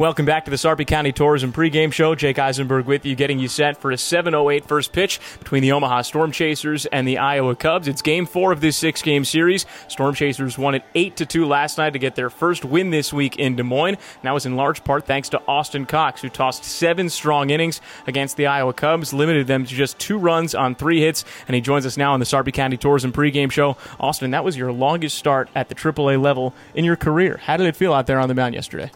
Welcome back to the Sarpy County Tourism pregame show. Jake Eisenberg with you, getting you set for a 7:08 first pitch between the Omaha Storm Chasers and the Iowa Cubs. It's Game Four of this six-game series. Storm Chasers won it eight to two last night to get their first win this week in Des Moines. And that was in large part thanks to Austin Cox, who tossed seven strong innings against the Iowa Cubs, limited them to just two runs on three hits, and he joins us now on the Sarpy County Tourism pregame show. Austin, that was your longest start at the AAA level in your career. How did it feel out there on the mound yesterday?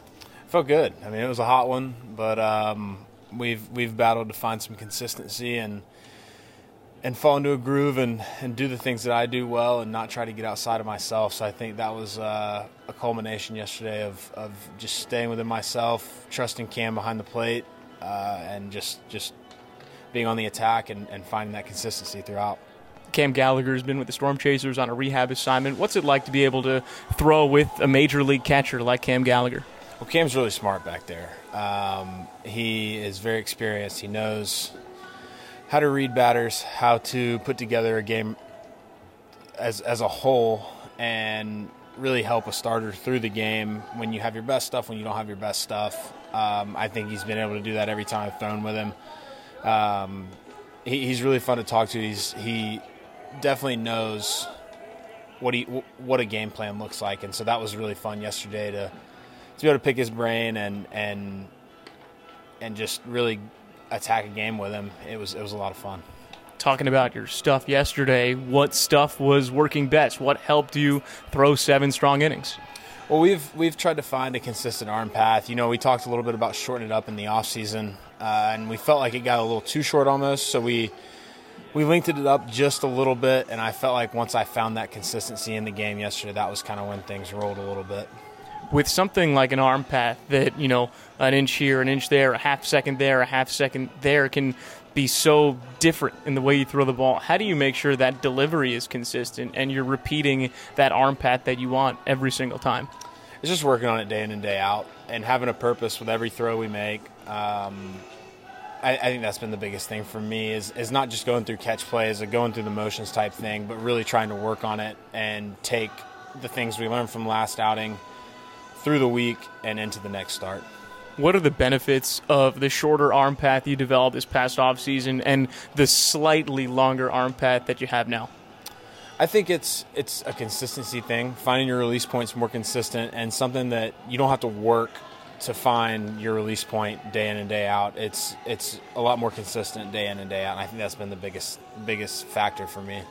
Felt good. I mean, it was a hot one, but um, we've we've battled to find some consistency and and fall into a groove and, and do the things that I do well and not try to get outside of myself. So I think that was uh, a culmination yesterday of, of just staying within myself, trusting Cam behind the plate, uh, and just just being on the attack and, and finding that consistency throughout. Cam Gallagher has been with the Storm Chasers on a rehab assignment. What's it like to be able to throw with a major league catcher like Cam Gallagher? Well, Cam's really smart back there. Um, he is very experienced. He knows how to read batters, how to put together a game as as a whole, and really help a starter through the game when you have your best stuff, when you don't have your best stuff. Um, I think he's been able to do that every time I've thrown with him. Um, he, he's really fun to talk to. He's he definitely knows what he what a game plan looks like, and so that was really fun yesterday to to be able to pick his brain and and and just really attack a game with him. It was it was a lot of fun. Talking about your stuff yesterday, what stuff was working best? What helped you throw seven strong innings? Well, we've we've tried to find a consistent arm path. You know, we talked a little bit about shortening it up in the off season, uh, and we felt like it got a little too short almost. So we we linked it up just a little bit, and I felt like once I found that consistency in the game yesterday, that was kind of when things rolled a little bit with something like an arm path that you know an inch here, an inch there, a half second there, a half second there can be so different in the way you throw the ball. How do you make sure that delivery is consistent and you're repeating that arm path that you want every single time? It's just working on it day in and day out and having a purpose with every throw we make. Um, I, I, think that's been the biggest thing for me is, is not just going through catch plays or going through the motions type thing, but really trying to work on it and take the things we learned from last outing – through the week and into the next start. What are the benefits of the shorter arm path you developed this past off season and the slightly longer arm path that you have now? I think it's it's a consistency thing, finding your release points more consistent and something that you don't have to work to find your release point day in and day out. It's it's a lot more consistent day in and day out, and I think that's been the biggest biggest factor for me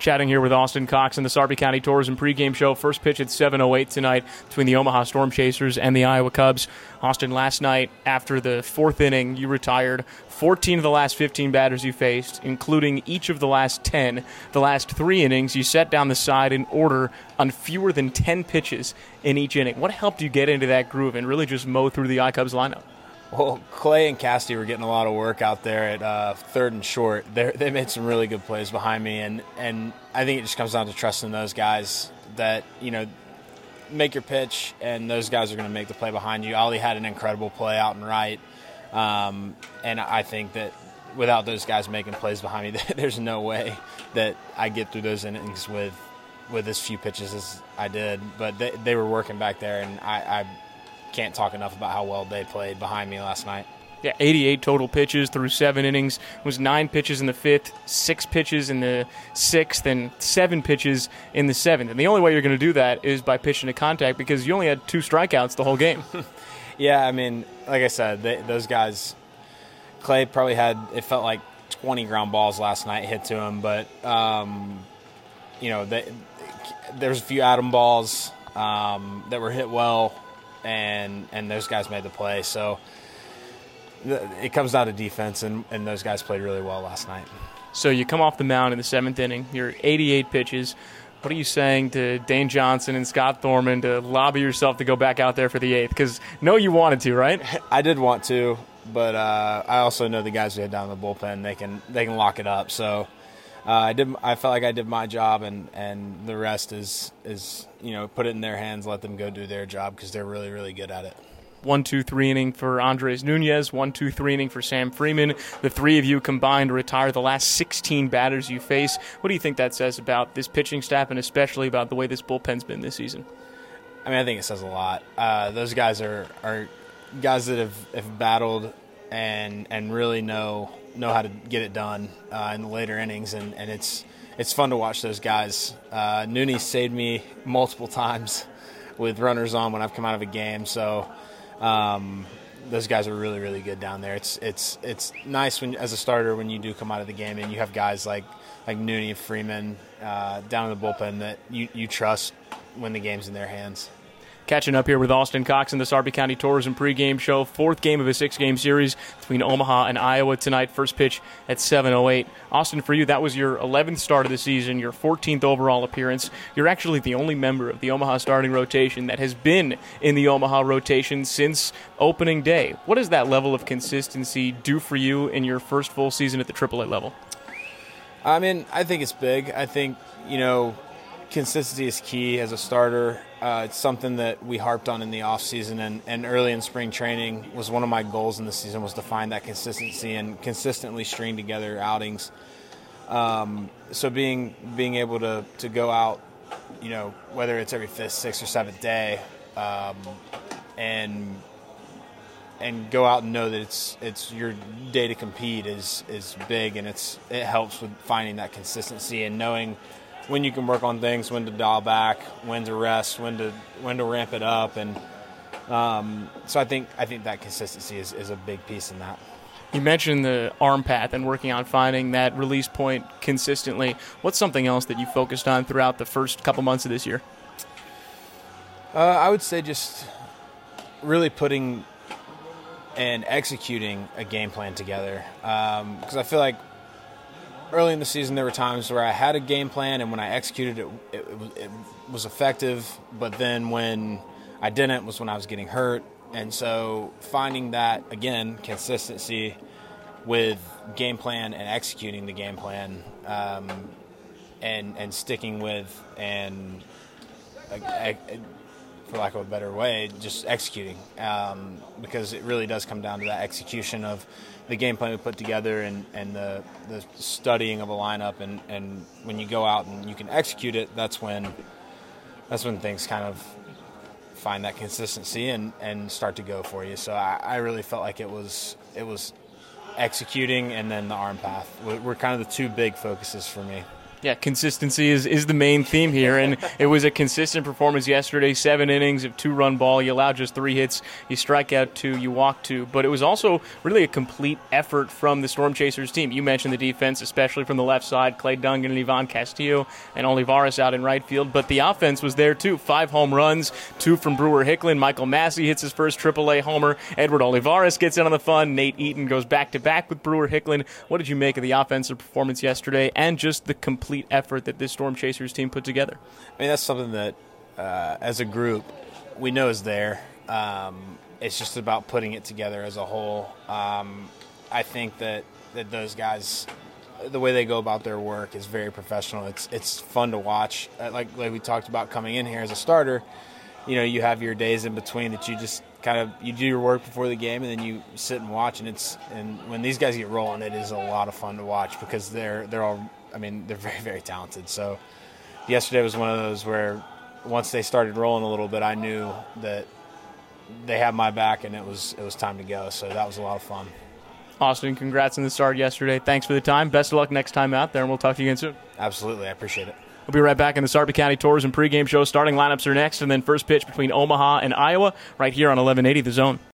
chatting here with Austin Cox in the Sarpy County Tourism pregame show. First pitch at 7:08 tonight between the Omaha Storm Chasers and the Iowa Cubs. Austin, last night after the fourth inning, you retired 14 of the last 15 batters you faced, including each of the last 10. The last three innings, you set down the side in order on fewer than 10 pitches in each inning. What helped you get into that groove and really just mow through the I Cubs lineup? Well, Clay and Casty were getting a lot of work out there at uh, third and short. They're, they made some really good plays behind me, and, and I think it just comes down to trusting those guys that you know make your pitch, and those guys are going to make the play behind you. Ali had an incredible play out and right, um, and I think that without those guys making plays behind me, there's no way that I get through those innings with with as few pitches as I did. But they, they were working back there, and I, I can't talk enough about how well they played behind me last night. Yeah, 88 total pitches through seven innings. It was nine pitches in the fifth, six pitches in the sixth, and seven pitches in the seventh. And the only way you're going to do that is by pitching to contact because you only had two strikeouts the whole game. yeah, I mean, like I said, they, those guys, Clay probably had, it felt like 20 ground balls last night hit to him, but, um, you know, there's a few Adam balls um, that were hit well and and those guys made the play. So it comes down to defense, and, and those guys played really well last night. So you come off the mound in the seventh inning. You're 88 pitches. What are you saying to Dane Johnson and Scott Thorman to lobby yourself to go back out there for the eighth? Because no, you wanted to, right? I did want to, but uh, I also know the guys who had down in the bullpen they can they can lock it up. So uh, I did. I felt like I did my job, and, and the rest is is you know put it in their hands, let them go do their job because they're really really good at it. One, two, three inning for Andres Nunez. One, two, three inning for Sam Freeman. The three of you combined to retire the last 16 batters you face. What do you think that says about this pitching staff and especially about the way this bullpen's been this season? I mean, I think it says a lot. Uh, those guys are are guys that have, have battled and and really know know how to get it done uh, in the later innings, and, and it's it's fun to watch those guys. Uh, Nooney saved me multiple times with runners on when I've come out of a game, so um, those guys are really really good down there. It's it's it's nice when as a starter when you do come out of the game and you have guys like like Nooney, Freeman uh, down in the bullpen that you you trust when the game's in their hands. Catching up here with Austin Cox in the Sarpy County Tourism pregame show. Fourth game of a six game series between Omaha and Iowa tonight. First pitch at 7.08. Austin, for you, that was your 11th start of the season, your 14th overall appearance. You're actually the only member of the Omaha starting rotation that has been in the Omaha rotation since opening day. What does that level of consistency do for you in your first full season at the AAA level? I mean, I think it's big. I think, you know, consistency is key as a starter. Uh, it's something that we harped on in the off season and, and early in spring training was one of my goals in the season was to find that consistency and consistently string together outings. Um, so being being able to, to go out, you know, whether it's every fifth, sixth, or seventh day, um, and and go out and know that it's it's your day to compete is is big and it's it helps with finding that consistency and knowing when you can work on things, when to dial back, when to rest, when to when to ramp it up, and um, so I think I think that consistency is, is a big piece in that. You mentioned the arm path and working on finding that release point consistently. What's something else that you focused on throughout the first couple months of this year? Uh, I would say just really putting and executing a game plan together because um, I feel like early in the season, there were times where I had a game plan, and when I executed it, it, it, was effective. But then when I didn't, was when I was getting hurt. And so finding that again consistency with game plan and executing the game plan, um, and and sticking with and uh, for lack of a better way, just executing um, because it really does come down to that execution of the game plan we put together and, and the, the studying of a lineup and, and when you go out and you can execute it, that's when that's when things kind of find that consistency and, and start to go for you. So I, I really felt like it was it was executing and then the arm path were kind of the two big focuses for me. Yeah, consistency is, is the main theme here, and it was a consistent performance yesterday. Seven innings of two run ball. You allowed just three hits. You strike out two. You walk two. But it was also really a complete effort from the Storm Chasers team. You mentioned the defense, especially from the left side. Clay Dungan and Ivan Castillo and Olivares out in right field. But the offense was there too. Five home runs, two from Brewer Hicklin. Michael Massey hits his first AAA homer. Edward Olivares gets in on the fun. Nate Eaton goes back to back with Brewer Hicklin. What did you make of the offensive performance yesterday and just the complete complete effort that this Storm Chasers team put together. I mean, that's something that, uh, as a group, we know is there. Um, it's just about putting it together as a whole. Um, I think that, that those guys, the way they go about their work is very professional. It's it's fun to watch. Uh, like like we talked about coming in here as a starter, you know, you have your days in between that you just kind of you do your work before the game and then you sit and watch and it's and when these guys get rolling it is a lot of fun to watch because they're they're all I mean, they're very, very talented. So yesterday was one of those where once they started rolling a little bit, I knew that they had my back and it was it was time to go. So that was a lot of fun. Austin, congrats on the start yesterday. Thanks for the time. Best of luck next time out there, and we'll talk to you again soon. Absolutely. I appreciate it. We'll be right back in the Sarpy County Tourism pregame show. Starting lineups are next, and then first pitch between Omaha and Iowa right here on 1180 The Zone.